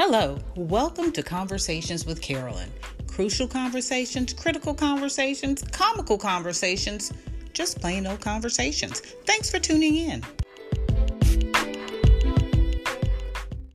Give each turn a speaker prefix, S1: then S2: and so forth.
S1: Hello, welcome to Conversations with Carolyn. Crucial conversations, critical conversations, comical conversations, just plain old conversations. Thanks for tuning in.